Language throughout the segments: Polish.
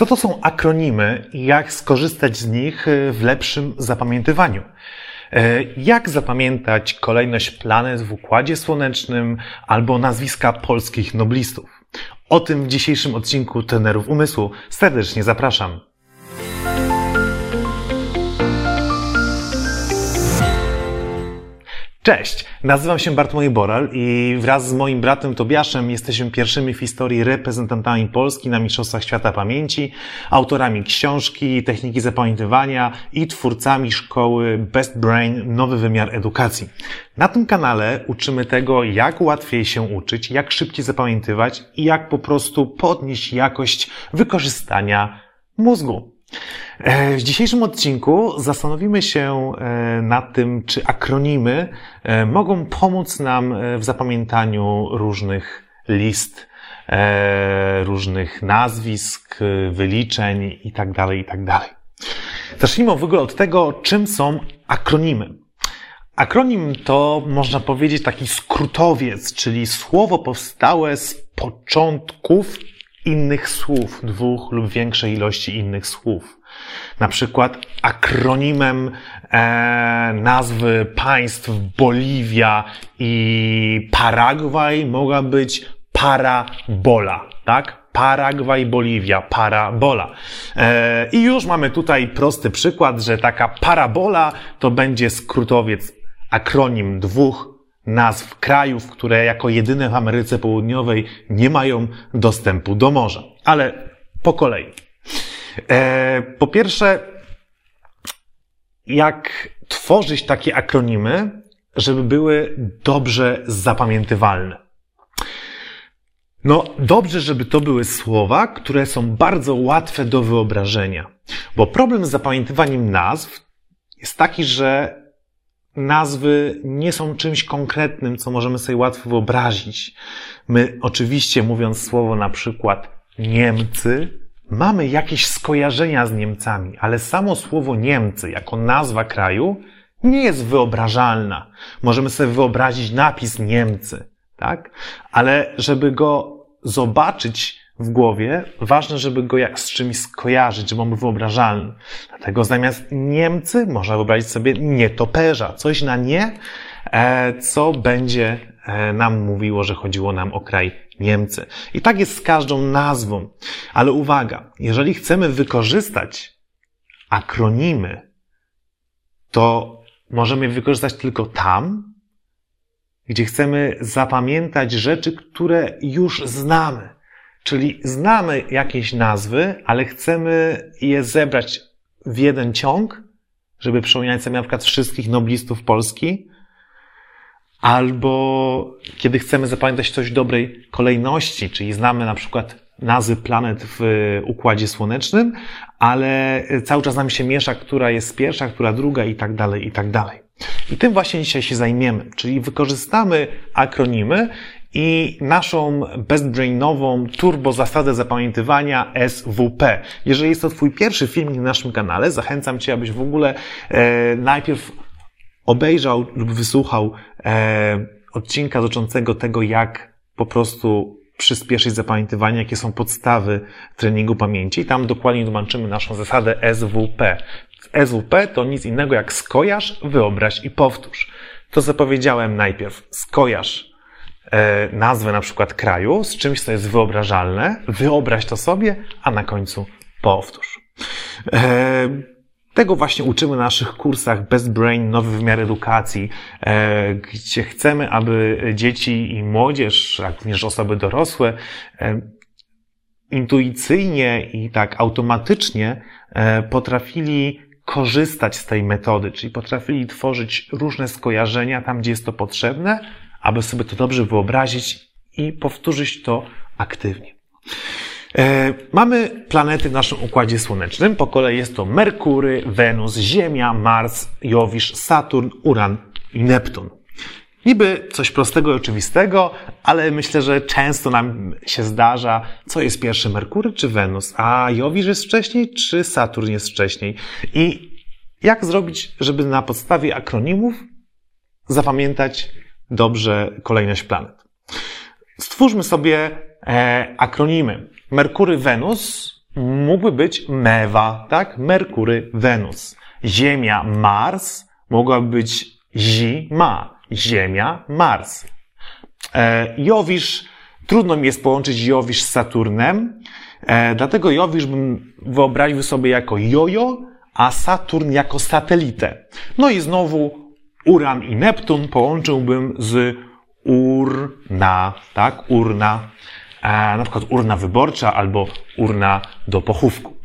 Co to są akronimy i jak skorzystać z nich w lepszym zapamiętywaniu? E, jak zapamiętać kolejność planet w Układzie Słonecznym albo nazwiska polskich noblistów? O tym w dzisiejszym odcinku Tenerów Umysłu serdecznie zapraszam. Cześć, nazywam się Bartłomiej Boral i wraz z moim bratem Tobiaszem jesteśmy pierwszymi w historii reprezentantami Polski na Mistrzostwach Świata Pamięci, autorami książki Techniki Zapamiętywania i twórcami szkoły Best Brain Nowy Wymiar Edukacji. Na tym kanale uczymy tego, jak łatwiej się uczyć, jak szybciej zapamiętywać i jak po prostu podnieść jakość wykorzystania mózgu. E, w dzisiejszym odcinku zastanowimy się e, nad tym, czy akronimy e, mogą pomóc nam w zapamiętaniu różnych list, różnych nazwisk, wyliczeń itd., tak itd. Tak Zacznijmy w ogóle od tego, czym są akronimy. Akronim to, można powiedzieć, taki skrótowiec, czyli słowo powstałe z początków innych słów, dwóch lub większej ilości innych słów. Na przykład akronimem e, nazwy państw Boliwia i Paragwaj mogła być parabola, tak? Paragwaj, Boliwia, parabola. E, I już mamy tutaj prosty przykład, że taka parabola to będzie skrótowiec, akronim dwóch nazw krajów, które jako jedyne w Ameryce Południowej nie mają dostępu do morza. Ale po kolei. E, po pierwsze, jak tworzyć takie akronimy, żeby były dobrze zapamiętywalne? No, dobrze, żeby to były słowa, które są bardzo łatwe do wyobrażenia. Bo problem z zapamiętywaniem nazw jest taki, że nazwy nie są czymś konkretnym, co możemy sobie łatwo wyobrazić. My oczywiście mówiąc słowo na przykład Niemcy, mamy jakieś skojarzenia z Niemcami, ale samo słowo Niemcy jako nazwa kraju nie jest wyobrażalna. Możemy sobie wyobrazić napis Niemcy, tak? Ale żeby go zobaczyć w głowie, ważne, żeby go jak z czymś skojarzyć, żeby on był wyobrażalny. Dlatego zamiast Niemcy można wyobrazić sobie nietoperza, coś na nie, e, co będzie nam mówiło, że chodziło nam o kraj Niemcy. I tak jest z każdą nazwą. Ale uwaga, jeżeli chcemy wykorzystać akronimy, to możemy wykorzystać tylko tam, gdzie chcemy zapamiętać rzeczy, które już znamy. Czyli znamy jakieś nazwy, ale chcemy je zebrać w jeden ciąg, żeby przypominać sobie na przykład wszystkich noblistów Polski, albo kiedy chcemy zapamiętać coś w dobrej kolejności, czyli znamy na przykład nazwy planet w Układzie Słonecznym, ale cały czas nam się miesza, która jest pierwsza, która druga i tak dalej, i tak dalej. I tym właśnie dzisiaj się zajmiemy, czyli wykorzystamy akronimy i naszą bezbrainową turbo zasadę zapamiętywania SWP. Jeżeli jest to Twój pierwszy filmik na naszym kanale, zachęcam Cię, abyś w ogóle e, najpierw obejrzał lub wysłuchał e, odcinka dotyczącego tego, jak po prostu przyspieszyć zapamiętywanie, jakie są podstawy treningu pamięci. Tam dokładnie tłumaczymy naszą zasadę SWP. SWP to nic innego jak skojarz, wyobraź i powtórz. To co powiedziałem najpierw. Skojarz e, nazwę na przykład kraju z czymś, co jest wyobrażalne, wyobraź to sobie, a na końcu powtórz. E, tego właśnie uczymy na naszych kursach Best Brain, Nowy Wymiar Edukacji, e, gdzie chcemy, aby dzieci i młodzież, jak również osoby dorosłe, e, intuicyjnie i tak automatycznie e, potrafili korzystać z tej metody, czyli potrafili tworzyć różne skojarzenia tam, gdzie jest to potrzebne, aby sobie to dobrze wyobrazić i powtórzyć to aktywnie. E, mamy planety w naszym Układzie Słonecznym. Po kolei jest to Merkury, Wenus, Ziemia, Mars, Jowisz, Saturn, Uran i Neptun. Niby coś prostego i oczywistego, ale myślę, że często nam się zdarza, co jest pierwszy, Merkury czy Wenus? A Jowisz jest wcześniej, czy Saturn jest wcześniej? I jak zrobić, żeby na podstawie akronimów zapamiętać dobrze kolejność planet? Stwórzmy sobie e, akronimy. Merkury Wenus mógłby być Mewa, tak? Merkury, Wenus. Ziemia, Mars, mogłaby być Zima, Ziemia, Mars. E, Jowisz, trudno mi jest połączyć Jowisz z Saturnem, e, dlatego Jowisz bym wyobraził sobie jako jojo, a Saturn jako satelitę. No i znowu Uran i Neptun połączyłbym z urna, tak? Urna, e, na przykład urna wyborcza albo urna do pochówku.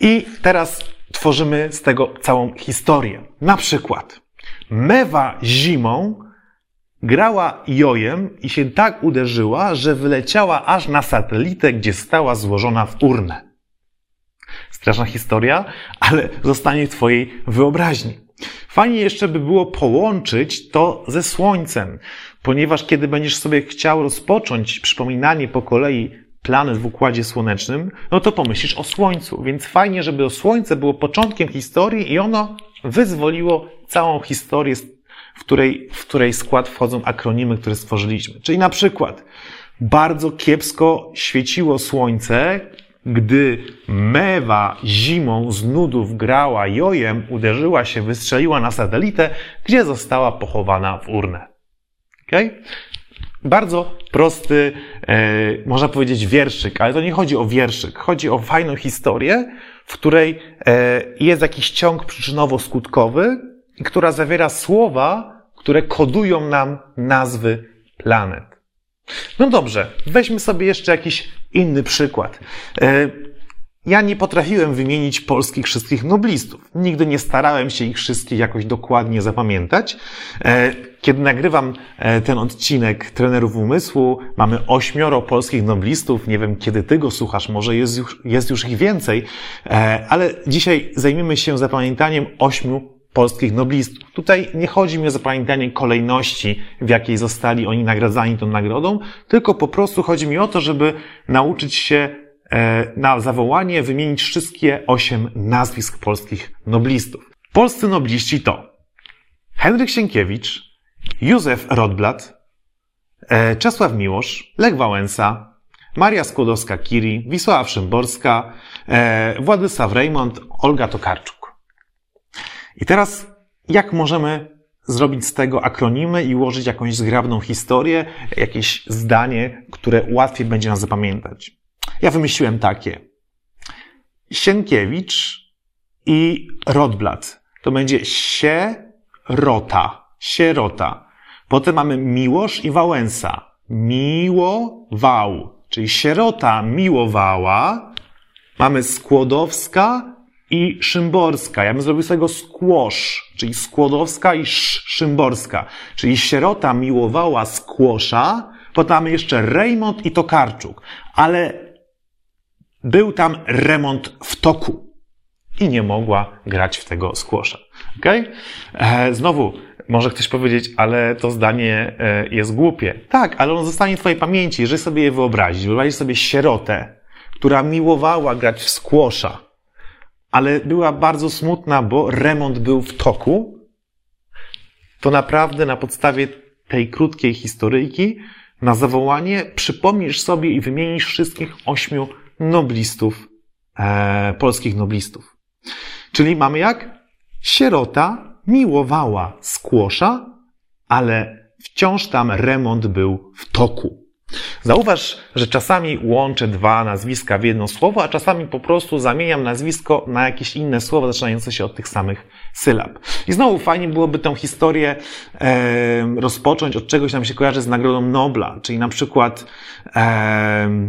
I teraz tworzymy z tego całą historię. Na przykład Mewa zimą grała jojem i się tak uderzyła, że wyleciała aż na satelitę, gdzie stała złożona w urnę. Straszna historia, ale zostanie w Twojej wyobraźni. Fajnie jeszcze by było połączyć to ze Słońcem, ponieważ kiedy będziesz sobie chciał rozpocząć przypominanie po kolei planet w Układzie Słonecznym, no to pomyślisz o Słońcu. Więc fajnie, żeby o Słońce było początkiem historii i ono wyzwoliło całą historię, w której, w której skład wchodzą akronimy, które stworzyliśmy. Czyli na przykład bardzo kiepsko świeciło Słońce, gdy mewa zimą z nudów grała jojem, uderzyła się, wystrzeliła na satelitę, gdzie została pochowana w urnę. Okay? Bardzo prosty, e, można powiedzieć, wierszyk, ale to nie chodzi o wierszyk. Chodzi o fajną historię, w której e, jest jakiś ciąg przyczynowo-skutkowy, która zawiera słowa, które kodują nam nazwy planet. No dobrze, weźmy sobie jeszcze jakiś inny przykład. E, ja nie potrafiłem wymienić polskich wszystkich noblistów. Nigdy nie starałem się ich wszystkich jakoś dokładnie zapamiętać. E, kiedy nagrywam e, ten odcinek trenerów umysłu, mamy ośmioro polskich noblistów. Nie wiem, kiedy ty go słuchasz, może jest już, jest już ich więcej, ale dzisiaj zajmiemy się zapamiętaniem ośmiu polskich noblistów. Tutaj nie chodzi mi o zapamiętanie kolejności, w jakiej zostali oni nagradzani tą nagrodą, tylko po prostu chodzi mi o to, żeby nauczyć się e, na zawołanie wymienić wszystkie osiem nazwisk polskich noblistów. Polscy nobliści to Henryk Sienkiewicz, Józef Rodblat, e, Czesław Miłosz, Lech Wałęsa, Maria Skłodowska-Curie, Wisława Szymborska, e, Władysław Rejmont, Olga Tokarczuk. I teraz, jak możemy zrobić z tego akronimy i ułożyć jakąś zgrabną historię, jakieś zdanie, które łatwiej będzie nam zapamiętać? Ja wymyśliłem takie. Sienkiewicz i Rodblat. To będzie sierota. Sierota. Potem mamy Miłosz i Wałęsa. Miłował. Czyli sierota miłowała. Mamy Skłodowska i Szymborska. Ja bym zrobił z tego skłosz, czyli Skłodowska i Szymborska. Czyli sierota miłowała skłosza, potem mamy jeszcze Rejmont i Tokarczuk. Ale był tam remont w toku i nie mogła grać w tego skłosza. Okay? E, znowu, może ktoś powiedzieć, ale to zdanie e, jest głupie. Tak, ale ono zostanie w twojej pamięci, jeżeli sobie je wyobrazić. Wyobrazić sobie sierotę, która miłowała grać w skłosza ale była bardzo smutna, bo remont był w toku, to naprawdę na podstawie tej krótkiej historyjki na zawołanie przypomnisz sobie i wymienisz wszystkich ośmiu noblistów, e, polskich noblistów. Czyli mamy jak? Sierota miłowała skłosza, ale wciąż tam remont był w toku. Zauważ, że czasami łączę dwa nazwiska w jedno słowo, a czasami po prostu zamieniam nazwisko na jakieś inne słowo zaczynające się od tych samych sylab. I znowu fajnie byłoby tę historię e, rozpocząć od czegoś, nam się kojarzy z Nagrodą Nobla, czyli na przykład e,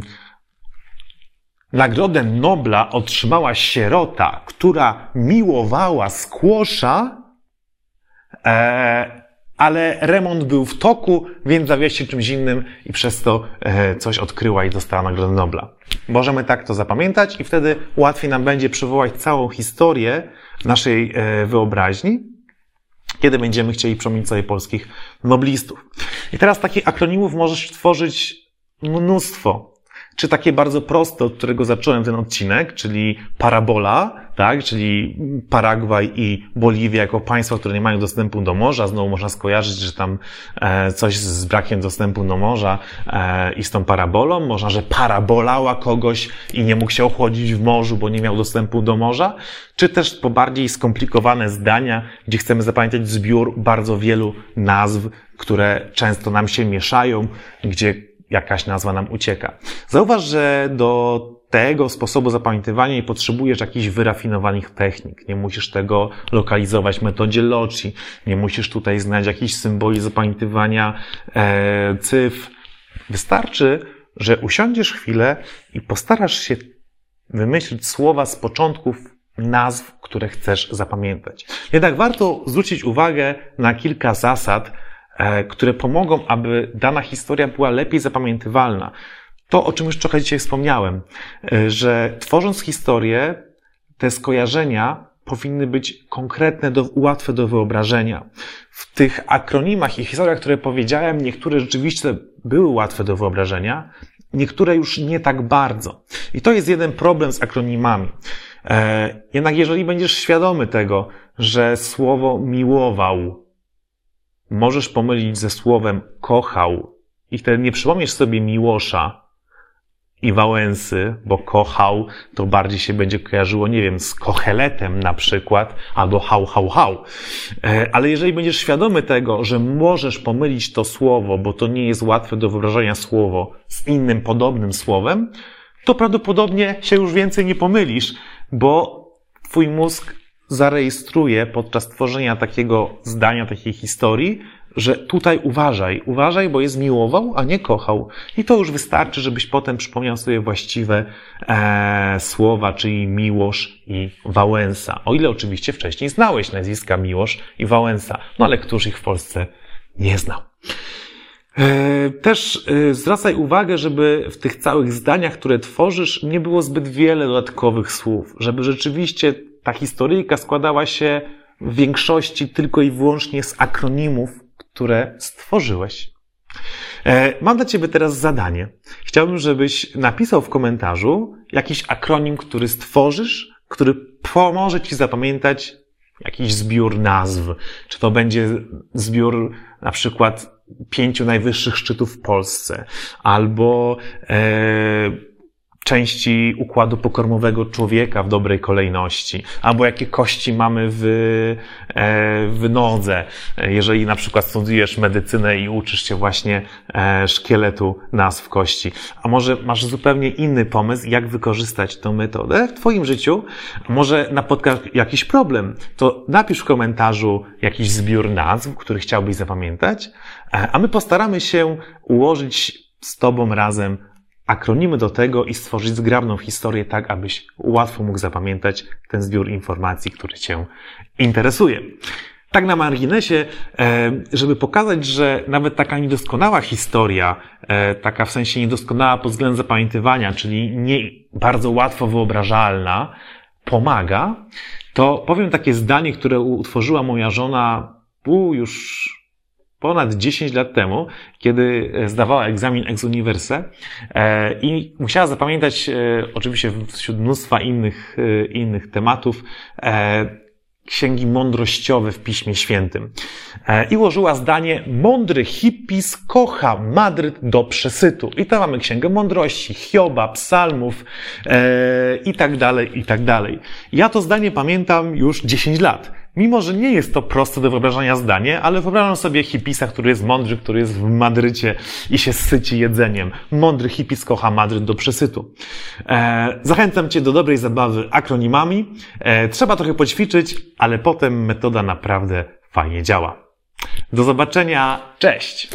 Nagrodę Nobla otrzymała sierota, która miłowała skłosza, e, ale remont był w toku, więc zawiała się czymś innym i przez to e, coś odkryła i dostała Nagrodę Nobla. Możemy tak to zapamiętać i wtedy łatwiej nam będzie przywołać całą historię naszej e, wyobraźni, kiedy będziemy chcieli przypomnieć sobie polskich noblistów. I teraz takich akronimów możesz tworzyć mnóstwo. Czy takie bardzo proste, od którego zacząłem ten odcinek, czyli parabola, tak, czyli Paragwaj i Boliwia jako państwa, które nie mają dostępu do morza. Znowu można skojarzyć, że tam e, coś z brakiem dostępu do morza e, i z tą parabolą. Można, że parabolała kogoś i nie mógł się ochłodzić w morzu, bo nie miał dostępu do morza. Czy też po bardziej skomplikowane zdania, gdzie chcemy zapamiętać zbiór bardzo wielu nazw, które często nam się mieszają, gdzie jakaś nazwa nam ucieka. Zauważ, że do tego sposobu zapamiętywania nie potrzebujesz jakichś wyrafinowanych technik. Nie musisz tego lokalizować w metodzie Loci. Nie musisz tutaj znaleźć jakichś symboli zapamiętywania e, cyfr. Wystarczy, że usiądziesz chwilę i postarasz się wymyślić słowa z początków nazw, które chcesz zapamiętać. Jednak warto zwrócić uwagę na kilka zasad, które pomogą, aby dana historia była lepiej zapamiętywalna to, o czym już trochę dzisiaj wspomniałem, e, że tworząc historię, te skojarzenia powinny być konkretne, do, łatwe do wyobrażenia. W tych akronimach i historiach, które powiedziałem, niektóre rzeczywiście były łatwe do wyobrażenia, niektóre już nie tak bardzo. I to jest jeden problem z akronimami. E, jednak jeżeli będziesz świadomy tego, że słowo miłował możesz pomylić ze słowem kochał i wtedy nie przypomnisz sobie Miłosza, i Wałęsy, bo kochał, to bardziej się będzie kojarzyło, nie wiem, z kocheletem na przykład, albo hał, hał, hał. E, ale jeżeli będziesz świadomy tego, że możesz pomylić to słowo, bo to nie jest łatwe do wyobrażenia słowo z innym podobnym słowem, to prawdopodobnie się już więcej nie pomylisz, bo twój mózg zarejestruje podczas tworzenia takiego zdania, takiej historii, że tutaj uważaj, uważaj, bo jest miłował, a nie kochał. I to już wystarczy, żebyś potem przypomniał sobie właściwe e, słowa, czyli Miłosz i Wałęsa. O ile oczywiście wcześniej znałeś nazwiska Miłosz i Wałęsa, no ale któż ich w Polsce nie znał. E, też e, zwracaj uwagę, żeby w tych całych zdaniach, które tworzysz, nie było zbyt wiele dodatkowych słów, żeby rzeczywiście ta historyjka składała się w większości tylko i wyłącznie z akronimów, które stworzyłeś. E, mam dla Ciebie teraz zadanie. Chciałbym, żebyś napisał w komentarzu jakiś akronim, który stworzysz, który pomoże Ci zapamiętać jakiś zbiór nazw. Czy to będzie zbiór na przykład pięciu najwyższych szczytów w Polsce, albo e, części układu pokormowego człowieka w dobrej kolejności, albo jakie kości mamy w, e, w nodze. Jeżeli na przykład studiujesz medycynę i uczysz się właśnie e, szkieletu nazw kości. A może masz zupełnie inny pomysł, jak wykorzystać tę metodę w Twoim życiu? Może napotkasz jakiś problem, to napisz w komentarzu jakiś zbiór nazw, który chciałbyś zapamiętać, e, a my postaramy się ułożyć z Tobą razem akronimy do tego i stworzyć zgrabną historię tak, abyś łatwo mógł zapamiętać ten zbiór informacji, który Cię interesuje. Tak na marginesie, e, żeby pokazać, że nawet taka niedoskonała historia, e, taka w sensie niedoskonała pod względem zapamiętywania, czyli nie bardzo łatwo wyobrażalna, pomaga, to powiem takie zdanie, które utworzyła moja żona u, już ponad 10 lat temu, kiedy e, zdawała egzamin ex universe e, i musiała zapamiętać, e, oczywiście wśród mnóstwa innych, innych tematów, księgi mądrościowe w Piśmie Świętym. I ułożyła zdanie, mądry hippies kocha Madryt do przesytu. I tam mamy księgę mądrości, Hioba, psalmów i tak dalej, i tak dalej. Ja to zdanie pamiętam już 10 lat. Mimo, że nie jest to proste do wyobrażenia zdanie, ale wyobrażam sobie hipisa, który jest mądry, który jest w Madrycie i się syci jedzeniem. Mądry hipis kocha Madryt do przesytu. E, zachęcam Cię do dobrej zabawy akronimami. E, trzeba trochę poćwiczyć, ale potem metoda naprawdę fajnie działa. Do zobaczenia. Cześć!